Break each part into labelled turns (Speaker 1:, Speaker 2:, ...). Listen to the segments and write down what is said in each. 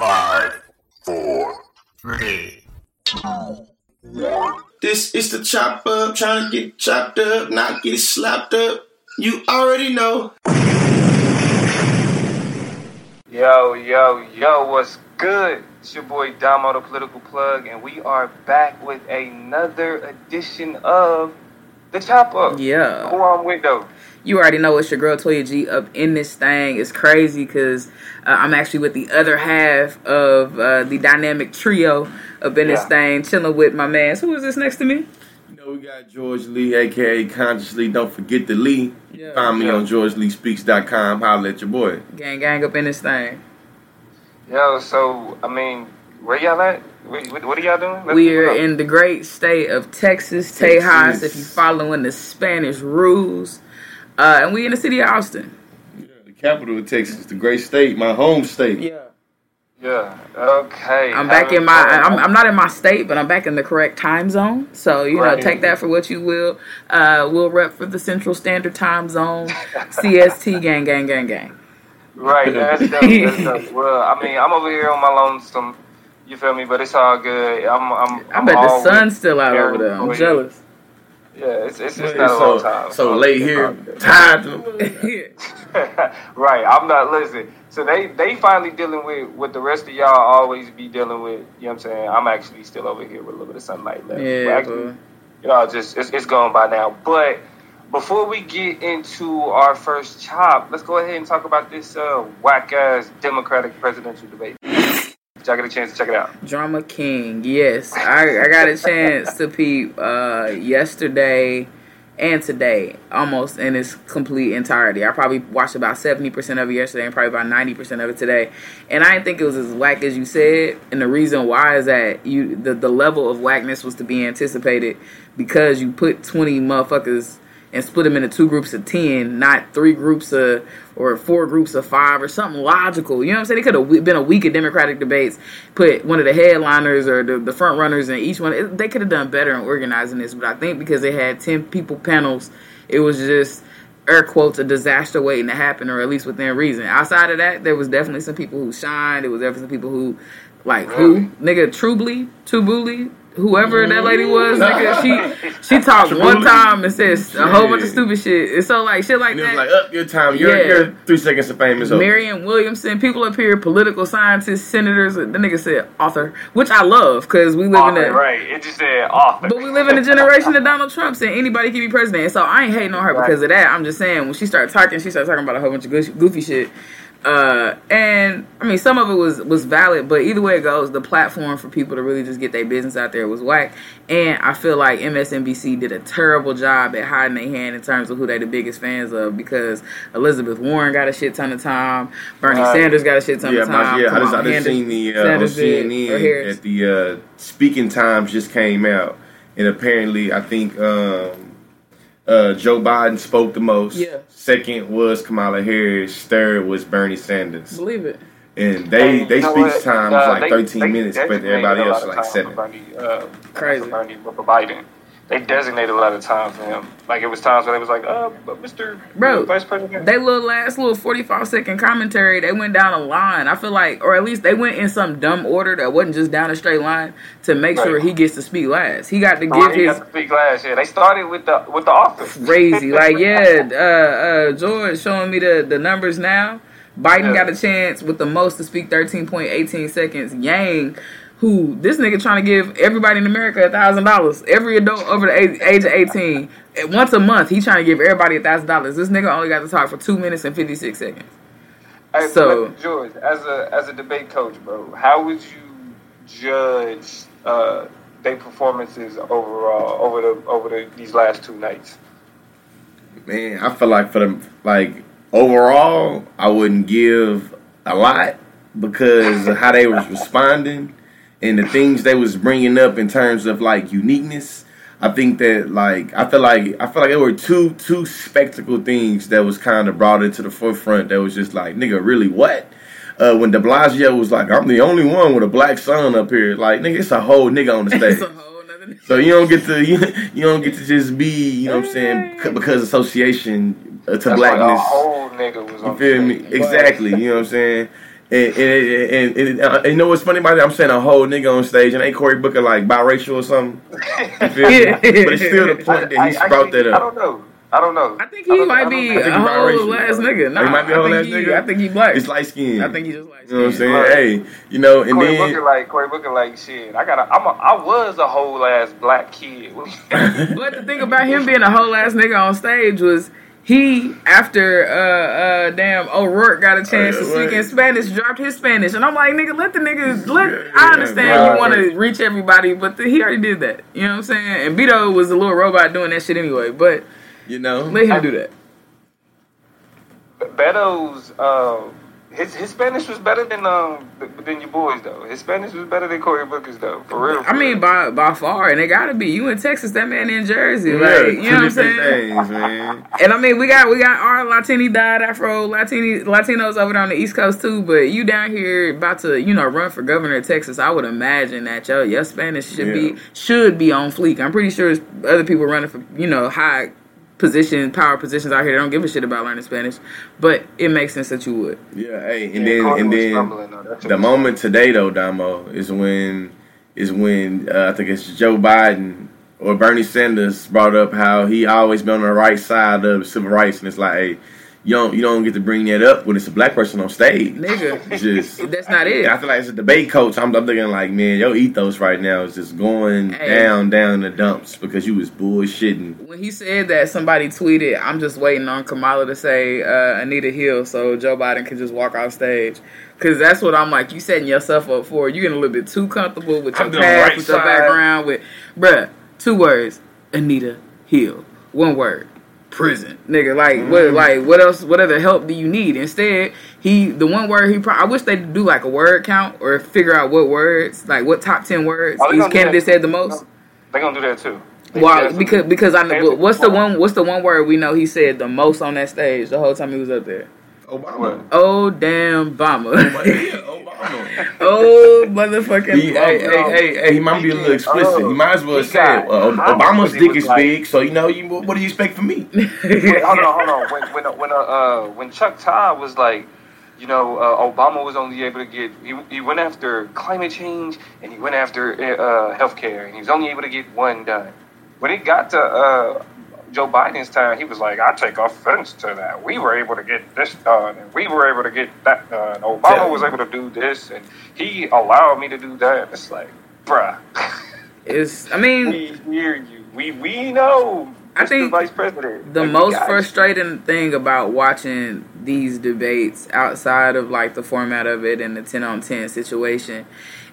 Speaker 1: Five, four, three, two, one.
Speaker 2: This is the chop up, trying to get chopped up, not get slapped up. You already know.
Speaker 3: Yo, yo, yo, what's good? It's your boy Damo, the political plug, and we are back with another edition of the chop up.
Speaker 4: Yeah.
Speaker 3: Who I'm with though?
Speaker 4: You already know it's your girl Toya G up in this thing. It's crazy because uh, I'm actually with the other half of uh, the dynamic trio up in this thing, chilling with my man. So who is this next to me?
Speaker 5: You know, we got George Lee, aka Consciously. Don't forget the Lee.
Speaker 4: Yeah.
Speaker 5: Find me
Speaker 3: Yeah.
Speaker 5: on GeorgeLeeSpeaks.com. Holla at your boy.
Speaker 4: Gang, gang up in this thing.
Speaker 3: Yo, so I mean, where y'all at? What, what, what are y'all doing? Let's
Speaker 4: we are in the great state of Texas, Tejas, if you following the Spanish rules. Uh, and we in the city of Austin.
Speaker 5: Yeah, the capital of Texas, the great state, my home state.
Speaker 4: Yeah.
Speaker 3: Yeah. Okay.
Speaker 4: I'm back in my. I'm, I'm not in my state, but I'm back in the correct time zone. So you know, take that for what you will. Uh, we'll rep for the Central Standard Time Zone, CST, gang, gang, gang, gang.
Speaker 3: Right, that's dope. That's dope. Well, I mean, I'm over here on my lonesome. You feel me? But it's all good. I'm. I'm.
Speaker 4: I
Speaker 3: I'm
Speaker 4: bet the sun's still out over there. I'm
Speaker 3: enjoying-
Speaker 4: jealous.
Speaker 3: Yeah, it's it's, it's not a
Speaker 5: so,
Speaker 3: long time.
Speaker 5: so late here, tired. to-
Speaker 3: right. I'm not listening. So they they finally dealing with what the rest of y'all always be dealing with. You know what I'm saying? I'm actually still over here with a little bit of sunlight left. But
Speaker 4: yeah,
Speaker 3: actually, you know, just it's, it's gone by now. But before we get into our first chop, let's go ahead and talk about this uh, whack ass Democratic presidential debate. Y'all get a chance to check it out?
Speaker 4: Drama King. Yes, I, I got a chance to peep uh, yesterday and today, almost in its complete entirety. I probably watched about seventy percent of it yesterday and probably about ninety percent of it today. And I didn't think it was as whack as you said. And the reason why is that you the the level of whackness was to be anticipated because you put twenty motherfuckers and split them into two groups of 10, not three groups of, or four groups of five, or something logical. You know what I'm saying? It could have been a week of Democratic debates, put one of the headliners or the, the front runners in each one. It, they could have done better in organizing this, but I think because they had 10 people panels, it was just, air quotes, a disaster waiting to happen, or at least within reason. Outside of that, there was definitely some people who shined. There was definitely some people who, like, who? Nigga, Trubly, Tubuli, whoever that mm-hmm. lady was, nigga, she she talked one time and says a whole bunch of stupid shit. And so, like, shit like
Speaker 5: And
Speaker 4: that.
Speaker 5: like, up your time. Your,
Speaker 4: Yeah.
Speaker 5: your three seconds of fame is over.
Speaker 4: Marianne Williamson, people up here, political scientists, senators. The nigga said author, which I love because we live in
Speaker 3: Author,
Speaker 4: a
Speaker 3: right. It just said author.
Speaker 4: but we live in a generation of Donald Trump saying anybody can be president. So I ain't hating on her
Speaker 3: Right.
Speaker 4: because of that. I'm just saying when she started talking, she started talking about a whole bunch of goofy, goofy shit. Uh, and I mean, some of it was was valid, but either way it goes, the platform for people to really just get their business out there was whack. And I feel like MSNBC did a terrible job at hiding their hand in terms of who they the biggest fans of because Elizabeth Warren got a shit ton of time, Bernie
Speaker 3: Right.
Speaker 4: Sanders got a shit ton
Speaker 5: Yeah,
Speaker 4: of time.
Speaker 5: my, yeah. I just, I just seen the uh, on
Speaker 4: Sanders
Speaker 5: CNN at the uh, speaking times just came out, and apparently, I think um, uh, Joe Biden spoke the most.
Speaker 4: Yeah.
Speaker 5: Second was Kamala Harris. Third was Bernie Sanders.
Speaker 4: Believe it.
Speaker 5: And they
Speaker 3: And
Speaker 5: they
Speaker 3: you
Speaker 5: speech
Speaker 3: what?
Speaker 5: time
Speaker 3: Uh,
Speaker 5: was like
Speaker 3: they-
Speaker 5: 13
Speaker 3: they
Speaker 5: minutes, but everybody else was like
Speaker 3: time
Speaker 5: seven.
Speaker 3: For Bernie, uh,
Speaker 4: Crazy.
Speaker 3: For Bernie, for Biden. They designated a lot of time for him. Like it was times where they was like, uh, but Mr.
Speaker 4: Bro,
Speaker 3: Vice President.
Speaker 4: They little last little forty five second commentary, they went down a line. I feel like, or at least they went in some dumb order that wasn't just down a straight line to make sure he gets to speak last. He got to
Speaker 3: Right,
Speaker 4: give
Speaker 3: he
Speaker 4: his
Speaker 3: big glass. Yeah, they started with the with the office.
Speaker 4: crazy. Like, yeah, uh, uh, George showing me the, the numbers now. Biden
Speaker 3: Yeah.
Speaker 4: got a chance with the most to speak 13.18 seconds. Yang, who this nigga trying to give everybody in America a thousand dollars. Every adult over the age, age of 18. eh, Once a month, he trying to give everybody a thousand dollars. This nigga only got to talk for two minutes and 56 seconds.
Speaker 3: Hey,
Speaker 4: So-
Speaker 3: George, as a as a debate coach, bro, how would you judge uh, their performances overall over the over the these last two nights?
Speaker 5: Man, I feel like for the like overall, I wouldn't give a lot because of how they was responding and the things they was bringing up in terms of like uniqueness. I think that like I feel like I feel like there were two two spectacle things that was kind of brought into the forefront that was just like nigga really what uh, when De Blasio was like I'm the only one with a black son up here like nigga it's a whole nigga on the stage
Speaker 4: It's a whole
Speaker 5: so you don't get to you, you don't get to just be you know what I'm saying because association uh, to
Speaker 3: That's
Speaker 5: blackness.
Speaker 3: Like a whole nigga was
Speaker 5: you feel
Speaker 3: the
Speaker 5: me? Exactly. You know what I'm saying? And, and, and, and, uh, you know what's funny about it? I'm saying a whole nigga on stage, and ain't Cory Booker like biracial or something? You feel me? But it's still the point that he
Speaker 3: I-
Speaker 5: brought that
Speaker 3: I don't know. I don't know.
Speaker 4: I think he
Speaker 3: I
Speaker 4: might be a whole
Speaker 5: biracial.
Speaker 4: ass nigga. No,
Speaker 5: He might be a
Speaker 4: I
Speaker 5: whole
Speaker 4: think
Speaker 5: ass
Speaker 4: he,
Speaker 5: nigga?
Speaker 4: I think he black.
Speaker 5: It's light skin.
Speaker 4: I think he just like.
Speaker 5: You know what I'm saying?
Speaker 3: Right.
Speaker 5: Hey, you know, and
Speaker 3: Cory
Speaker 5: then
Speaker 3: Booker like Cory Booker like shit. I got a, I'm a I was a whole ass black kid.
Speaker 4: But the thing about him being a whole ass nigga on stage was he after uh uh damn O'Rourke got a chance
Speaker 5: Oh,
Speaker 4: to
Speaker 5: yeah,
Speaker 4: speak in. Spanish, dropped his Spanish, and I'm like, nigga, let the niggas. let.
Speaker 5: Yeah,
Speaker 4: I understand
Speaker 5: right.
Speaker 4: you want to reach everybody, but the, he already did that. You know what I'm saying? And Beto was a little robot doing that shit anyway, but
Speaker 5: you know,
Speaker 4: let him do that.
Speaker 3: Beto's uh, his his Spanish was better than um than your boys though. His Spanish was better than Cory Booker's though. For real.
Speaker 4: I mean, by by far, and it gotta be you in Texas, that man in Jersey, like you know what I'm saying.
Speaker 5: different things, man.
Speaker 4: And I mean, we got we got our Latini died Afro Latini Latinos over there on the East Coast too. But you down here about to you know run for governor of Texas, I would imagine that your your Spanish should
Speaker 5: Yeah.
Speaker 4: be should be on fleek. I'm pretty sure there's other people running for you know high position power positions out here They don't give a shit about learning Spanish, but it makes sense that you would.
Speaker 5: Yeah, hey, and
Speaker 3: Yeah,
Speaker 5: then
Speaker 3: Carter
Speaker 5: and then
Speaker 3: stumbling, though. That shit
Speaker 5: the
Speaker 3: was
Speaker 5: moment today though, Damo, is when is when uh, I think it's Joe Biden or Bernie Sanders brought up how he always been on the right side of civil rights, and it's like, hey, you don't you don't get to bring that up when it's a black person on stage.
Speaker 4: Nigga,
Speaker 5: just
Speaker 4: that's not it.
Speaker 5: I feel like it's a debate coach, I'm, I'm looking like, man, your ethos right now is just going
Speaker 4: Hey.
Speaker 5: down, down the dumps because you was bullshitting.
Speaker 4: When he said that, somebody tweeted, "I'm just waiting on Kamala to say uh, Anita Hill, so Joe Biden can just walk off stage." Because that's what I'm like. You setting yourself up for. You getting a little bit too comfortable with your
Speaker 5: I'm
Speaker 4: past,
Speaker 5: right
Speaker 4: with your
Speaker 5: side.
Speaker 4: background, with bruh. Two words: Anita Hill. One word: prison. Nigga, like
Speaker 5: Mm.
Speaker 4: what? Like what else? What other help do you need? Instead, he the one word he. Pro- I wish they do like a word count or figure out what words, like what top ten words
Speaker 3: Oh, they
Speaker 4: each candidate said the most.
Speaker 3: They're gonna do that too. They
Speaker 4: Well, because because I know what's the one what's the one word we know he said the most on that stage the whole time he was up there.
Speaker 5: Obama.
Speaker 4: Oh damn, Obama!
Speaker 5: Yeah, Obama.
Speaker 4: oh motherfucking
Speaker 5: He, hey,
Speaker 4: Obama.
Speaker 5: hey, hey, hey, he might be a little explicit.
Speaker 3: Oh,
Speaker 5: He might as well
Speaker 3: he
Speaker 5: say it. Uh, Obama's dick
Speaker 3: was
Speaker 5: is
Speaker 3: like-
Speaker 5: big, so you know, you what do you expect from me?
Speaker 3: Wait, hold on, hold on. When when when uh, uh when Chuck Todd was like, you know, uh, Obama was only able to get he, he went after climate change and he went after uh, healthcare and he was only able to get one done. When it got to uh, Joe Biden's time, he was like, I take offense to that. We were able to get this done and we were able to get that done. Obama was able to do this and he allowed me to do that. It's like, bruh,
Speaker 4: It's I mean
Speaker 3: we hear you. We we know.
Speaker 4: I
Speaker 3: Mr.
Speaker 4: think
Speaker 3: Vice President.
Speaker 4: the
Speaker 3: Like,
Speaker 4: most
Speaker 3: you.
Speaker 4: frustrating thing about watching these debates outside of like the format of it and the 10 on 10 situation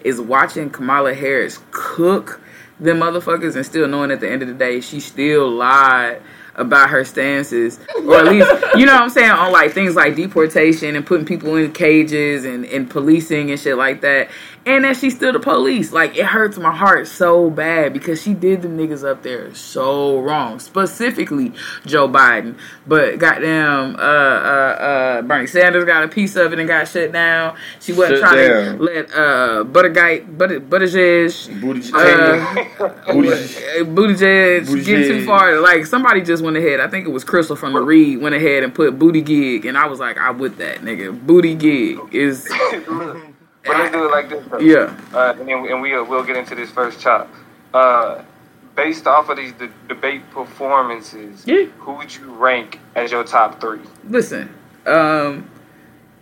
Speaker 4: is watching Kamala Harris cook them motherfuckers and still knowing at the end of the day she still lied about her stances. Or at least you know what I'm saying on like things like deportation and putting people in cages and, and policing and shit like that and that she's still the police like it hurts my heart so bad because she did the niggas up there so wrong specifically Joe Biden but goddamn uh uh uh Bernie Sanders got a piece of it and got shut down she wasn't
Speaker 5: Shut
Speaker 4: trying
Speaker 5: down.
Speaker 4: to let uh Buttigieg Butter Buttigieg
Speaker 5: Booty
Speaker 4: uh,
Speaker 5: Booty-
Speaker 4: Buttigieg
Speaker 5: Buttigieg.
Speaker 4: get too far. Like somebody just went ahead. I think it was Crissle from the Read went ahead and put booty gig, and I was like, I with that nigga. Booty gig is
Speaker 3: But let's do it like this. Though.
Speaker 4: yeah.
Speaker 3: Uh, and then and we'll we'll get into this first chop. Uh, based off of these de- debate performances,
Speaker 4: Yeah.
Speaker 3: who would you rank as your top three?
Speaker 4: Listen, um,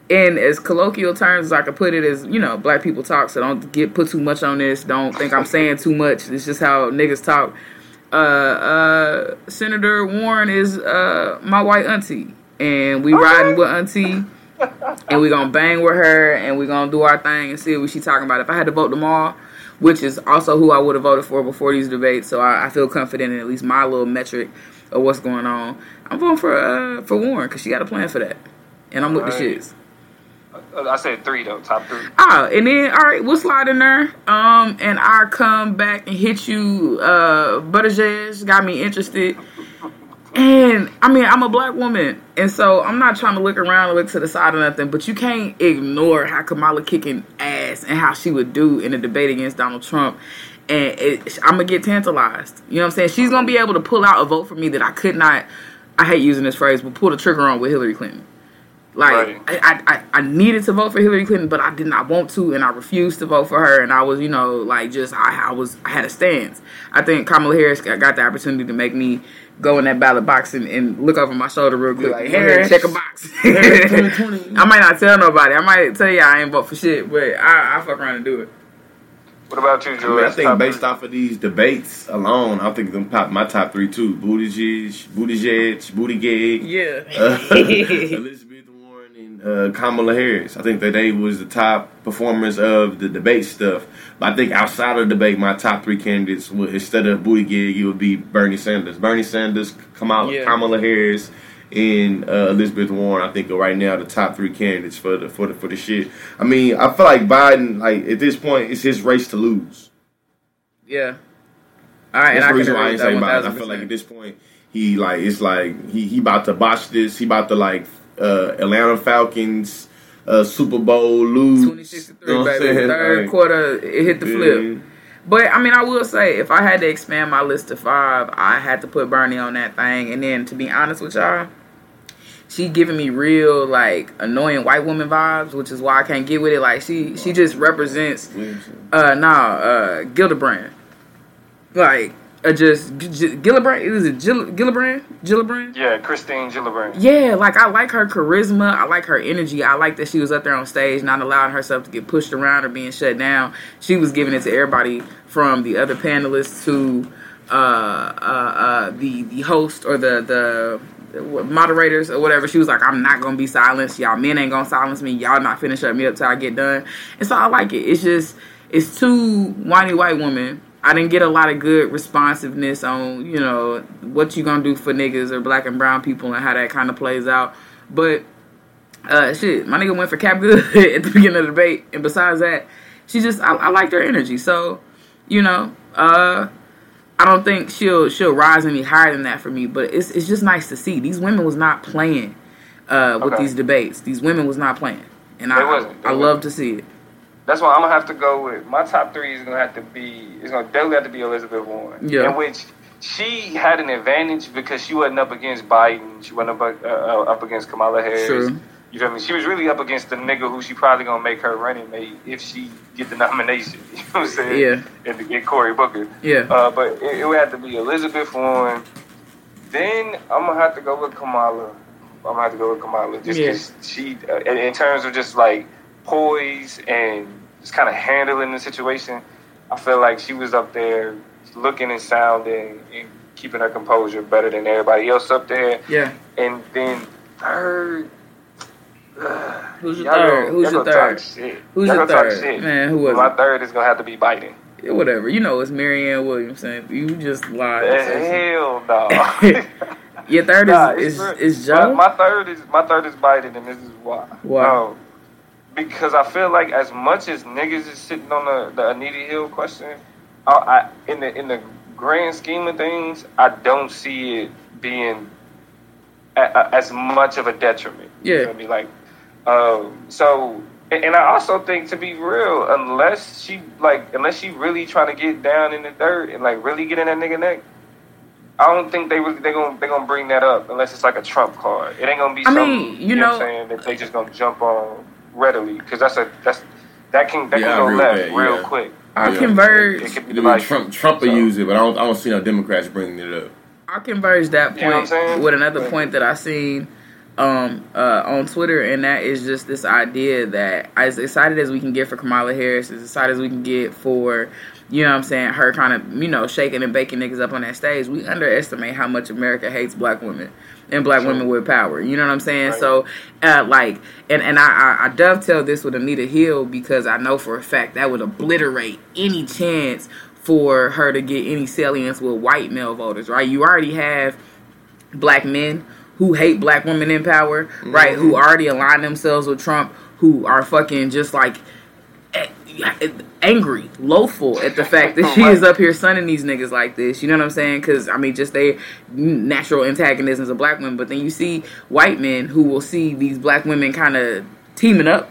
Speaker 4: in as colloquial terms as I could put it, is you know, black people talk. So don't get put too much on this. Don't think I'm saying too much. It's just how niggas talk. Uh, uh, Senator Warren is uh my white auntie, and we riding with auntie. And we're gonna bang with her and we're gonna do our thing and see what she talking about. If I had to vote tomorrow, which is also who I would have voted for before these debates, so I, I feel confident in at least my little metric of what's going on. I'm voting for uh for Warren because she got a plan for that, and I'm with the shits.
Speaker 3: I said three though, top three.
Speaker 4: Ah, and then all right, we'll slide in there. Um, and I come back and hit you. Uh, Buttigieg got me interested. And I mean, I'm a black woman, and so I'm not trying to look around and look to the side or nothing. But you can't ignore how Kamala kicking ass and how she would do in a debate against Donald Trump. And it, I'm gonna get tantalized. You know what I'm saying? She's gonna be able to pull out a vote for me that I could not. I hate using this phrase, but pull the trigger on with Hillary Clinton. Like
Speaker 3: Right.
Speaker 4: I, I, I needed to vote for Hillary Clinton, but I did not want to, and I refused to vote for her. And I was, you know, like just I, I was I had a stance. I think Kamala Harris got got the opportunity to make me go in that ballot box and, and look over my shoulder real quick,
Speaker 5: Like,
Speaker 4: like, check a box. I might not tell nobody. I might tell you I ain't vote for shit, but I, I fuck around and do it.
Speaker 3: What about you,
Speaker 5: I,
Speaker 3: Joe?
Speaker 5: mean, I think based off of these debates alone, I think them pop my top three too: Buttigieg, Buttigieg, Buttigieg,
Speaker 4: Yeah.
Speaker 5: uh, Elizabeth Warren, and uh, Kamala Harris. I think that they was the top performers of the debate stuff. But I think outside of the debate, my top three candidates would instead of Buttigieg, it would be Bernie Sanders, Bernie Sanders, Kamala,
Speaker 4: Yeah.
Speaker 5: Kamala Harris. And uh, Elizabeth Warren, I think, are right now the top three candidates for the for the for the shit. I mean, I feel like Biden, like at this point, it's his race to lose.
Speaker 4: yeah. All right,
Speaker 5: That's
Speaker 4: I
Speaker 5: the reason why I ain't
Speaker 4: saying
Speaker 5: Biden. I feel like at this point, he like it's like he he about to botch this. He about to like uh, Atlanta Falcons uh, Super Bowl lose.
Speaker 4: 2063,
Speaker 5: You know
Speaker 4: baby.
Speaker 5: saying?
Speaker 4: Third
Speaker 5: Like,
Speaker 4: quarter, it hit the flip.
Speaker 5: yeah.
Speaker 4: But I mean, I will say, if I had to expand my list to five, I had to put Bernie on that thing. And then, to be honest with y'all, she giving me real like annoying white woman vibes, which is why I can't get with it. Like she, she just represents uh nah uh Gillibrand, like uh, just G- Gillibrand. Is it Gill- Gillibrand? Gillibrand?
Speaker 3: Yeah, Christine Gillibrand.
Speaker 4: Yeah, like I like her charisma. I like her energy. I like that she was up there on stage, not allowing herself to get pushed around or being shut down. She was giving it to everybody from the other panelists to uh, uh, uh, the the host or the the moderators or whatever. She was like, "I'm not gonna be silenced. Y'all men ain't gonna silence me. Y'all not finna shut me up till I get done." And so I like it. It's just it's two whiny white women. I didn't get a lot of good responsiveness on, you know, what you gonna do for niggas or black and brown people and how that kind of plays out. But uh shit, my nigga went for Cap Good at the beginning of the debate, and besides that, she just I, I liked her energy. So, you know, uh I don't think she'll she'll rise any higher than that for me. But it's it's just nice to see these women was not playing uh with
Speaker 3: Okay.
Speaker 4: these debates. These women was not playing, and
Speaker 3: They
Speaker 4: I.
Speaker 3: They
Speaker 4: I love to see it.
Speaker 3: That's why I'm gonna have to go with my top three is gonna have to be it's gonna definitely have to be Elizabeth Warren.
Speaker 4: Yeah.
Speaker 3: In which she had an advantage because she wasn't up against Biden. She wasn't up uh, uh, up against Kamala Harris.
Speaker 4: True.
Speaker 3: You feel me? She was really up against the nigga who she probably gonna make her running mate if she get the nomination. You know what I'm saying?
Speaker 4: Yeah.
Speaker 3: And to get Cory Booker.
Speaker 4: Yeah.
Speaker 3: Uh, but it, it would have to be Elizabeth Warren. Then I'm gonna have to go with Kamala. I'm gonna have to go with Kamala just
Speaker 4: Yeah.
Speaker 3: she, uh, in terms of just like poise and just kind of handling the situation. I feel like she was up there looking and sounding and keeping her composure better than everybody else up there.
Speaker 4: Yeah.
Speaker 3: And then third,
Speaker 4: Who's your third?
Speaker 3: gonna-
Speaker 4: Who's your third? Who's
Speaker 3: Y'all
Speaker 4: your third? Man, who was
Speaker 3: My
Speaker 4: it?
Speaker 3: third is gonna have to be Biden.
Speaker 4: Yeah, whatever. You know, it's Marianne Williamson. You just lied.
Speaker 3: Hell no.
Speaker 4: Your third
Speaker 3: Nah,
Speaker 4: is is, is Joe.
Speaker 3: My, my third is my third is Biden, and this is why.
Speaker 4: Wow.
Speaker 3: Um, because I feel like as much as niggas is sitting on the the Anita Hill question, I, I in the in the grand scheme of things, I don't see it being a, a, as much of a detriment. You
Speaker 4: Yeah.
Speaker 3: feel me? Like, um, so. And and I also think, to be real, unless she like, unless she really trying to get down in the dirt and like really get in that nigga neck, I don't think they really they gonna they gonna bring that up unless it's like a trump card. It ain't gonna be
Speaker 4: I
Speaker 3: something
Speaker 4: mean, you
Speaker 3: you, know,
Speaker 4: know-
Speaker 3: what I'm saying that they just gonna jump on readily because that's a that's that can that
Speaker 5: Yeah,
Speaker 3: can go
Speaker 5: agree with
Speaker 3: left
Speaker 5: that,
Speaker 3: real
Speaker 5: yeah.
Speaker 3: quick.
Speaker 4: I
Speaker 5: Yeah.
Speaker 4: converge.
Speaker 3: It could be
Speaker 5: I. Trump Trump will
Speaker 3: So-
Speaker 5: use it, but I don't I don't see no Democrats bringing it up.
Speaker 4: I converge that point
Speaker 3: You know what I'm saying?
Speaker 4: with another point that I seen um, uh, on Twitter, and that is just this idea that as excited as we can get for Kamala Harris, as excited as we can get for, you know what I'm saying, her kind of, you know, shaking and baking niggas up on that stage, we underestimate how much America hates black women and black
Speaker 3: Sure.
Speaker 4: women with power. You know what I'm saying?
Speaker 3: Right.
Speaker 4: So, uh, like, and, and I, I, I dovetail this with Anita Hill because I know for a fact that would obliterate any chance for her to get any salience with white male voters, right? You already have black men who hate black women in power, right? Who already align themselves with Trump, who are fucking just like angry, loathful at the fact that she is up here sunning these niggas like this. You know what I'm saying? Because I mean, just they natural antagonisms of black women. But then you see white men who will see these black women kind of teaming up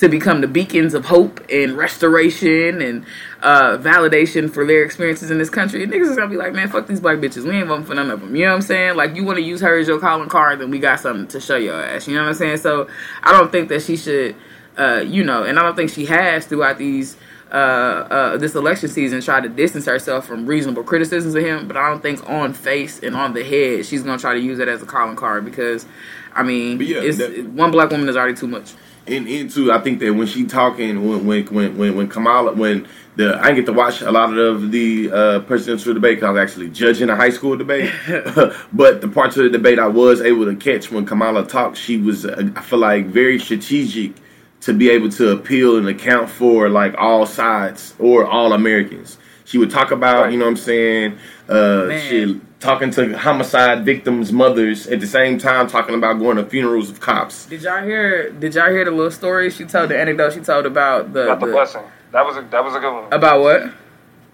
Speaker 4: to become the beacons of hope and restoration and uh, validation for their experiences in this country. And niggas is gonna be like, man, fuck these black bitches. We ain't voting for none of them. You know what I'm saying? Like, you want to use her as your calling card, then we got something to show your ass. You know what I'm saying? So I don't think that she should, uh, you know, and I don't think she has throughout these. Uh, uh, this election season, tried to distance herself from reasonable criticisms of him, but I don't think on face and on the head she's gonna try to use it as a calling card because, I mean,
Speaker 5: yeah,
Speaker 4: it's,
Speaker 5: that-
Speaker 4: one black woman is already too much.
Speaker 5: and into I think that when she talking when when when when, when Kamala when the I didn't get to watch a lot of the uh, presidential debate because I was actually judging a high school debate, but the parts of the debate I was able to catch when Kamala talked, she was uh, I feel like very strategic to be able to appeal and account for like all sides or all Americans. She would talk about
Speaker 3: Right.
Speaker 5: you know what I'm saying. Uh, she talking to homicide victims' mothers at the same time talking about going to funerals of cops.
Speaker 4: Did y'all hear? Did y'all hear the little story she told? The anecdote she told about the,
Speaker 3: About the
Speaker 4: the-
Speaker 3: busing. That was a that was a good one.
Speaker 4: about what?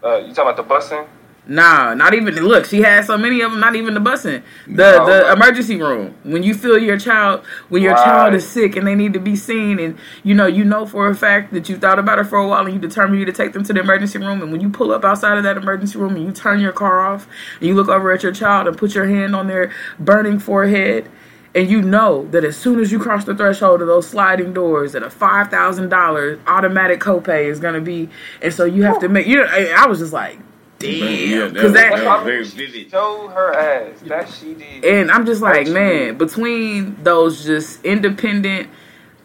Speaker 3: Uh, you talking about the busing?
Speaker 4: Nah, not even. Look, she had so many of them. Not even the busing. The
Speaker 3: No,
Speaker 4: the emergency room. When you feel your child, when your
Speaker 3: Right.
Speaker 4: child is sick and they need to be seen, and you know you know for a fact that you thought about it for a while, and you determine you to take them to the emergency room. And when you pull up outside of that emergency room and you turn your car off, and you look over at your child and put your hand on their burning forehead. And you know that as soon as you cross the threshold of those sliding doors, that a five thousand dollars automatic copay is gonna be, and so you have to make. You know, I, I was just like, damn,
Speaker 5: that
Speaker 4: because
Speaker 5: was-
Speaker 4: that,
Speaker 5: that was very vivid.
Speaker 3: Showed her ass. That she did.
Speaker 4: and I'm just like,
Speaker 3: Actually-
Speaker 4: man, between those just independent,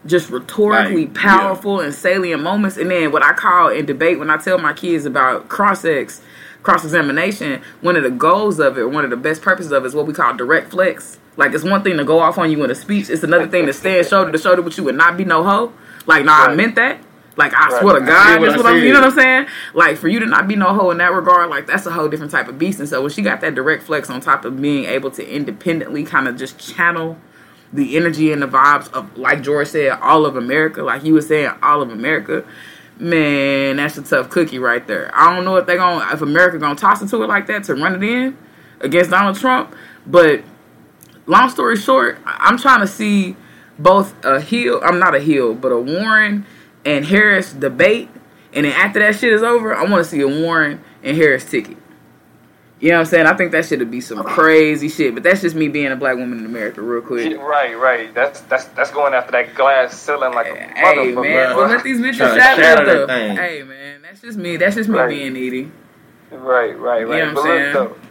Speaker 4: just rhetorically
Speaker 5: Like,
Speaker 4: powerful and salient moments, and then what I call in debate when I tell my kids about cross ex, cross examination, one of the goals of it, one of the best purposes of it is what we call direct flex. Like it's one thing to go off on you in a speech, it's another thing to stand shoulder to shoulder with you and not be no hoe. Like, nah, I meant that. Like I
Speaker 3: Right.
Speaker 4: swear to God,
Speaker 5: what
Speaker 4: that's what I'm, you know what I'm saying? Like for you to not be no hoe in that regard, like that's a whole different type of beast. And so when she got that direct flex on top of being able to independently kind of just channel the energy and the vibes of, like George said, all of America, like he was saying, all of America. Man, that's a tough cookie right there. I don't know if they're gonna, if America gonna toss it to it like that to run it in against Donald Trump, but long story short, I'm trying to see both a heel I'm not a heel, but a Warren and Harris debate, and then after that shit is over, I want to see a Warren and Harris ticket. You know what I'm saying? I think that should be some crazy shit, but that's just me being a black woman in America, real quick.
Speaker 3: Yeah, right, right. That's that's that's going after that glass ceiling like a
Speaker 4: Hey
Speaker 3: motherfucker.
Speaker 4: man,
Speaker 3: bro.
Speaker 4: let these bitches
Speaker 5: Tryna
Speaker 4: shatter,
Speaker 5: shatter
Speaker 4: though. Hey man, that's just me. That's just me
Speaker 3: Right.
Speaker 4: being needy.
Speaker 3: Right, right, right.
Speaker 4: You know what I'm
Speaker 3: but
Speaker 4: saying?
Speaker 3: look though,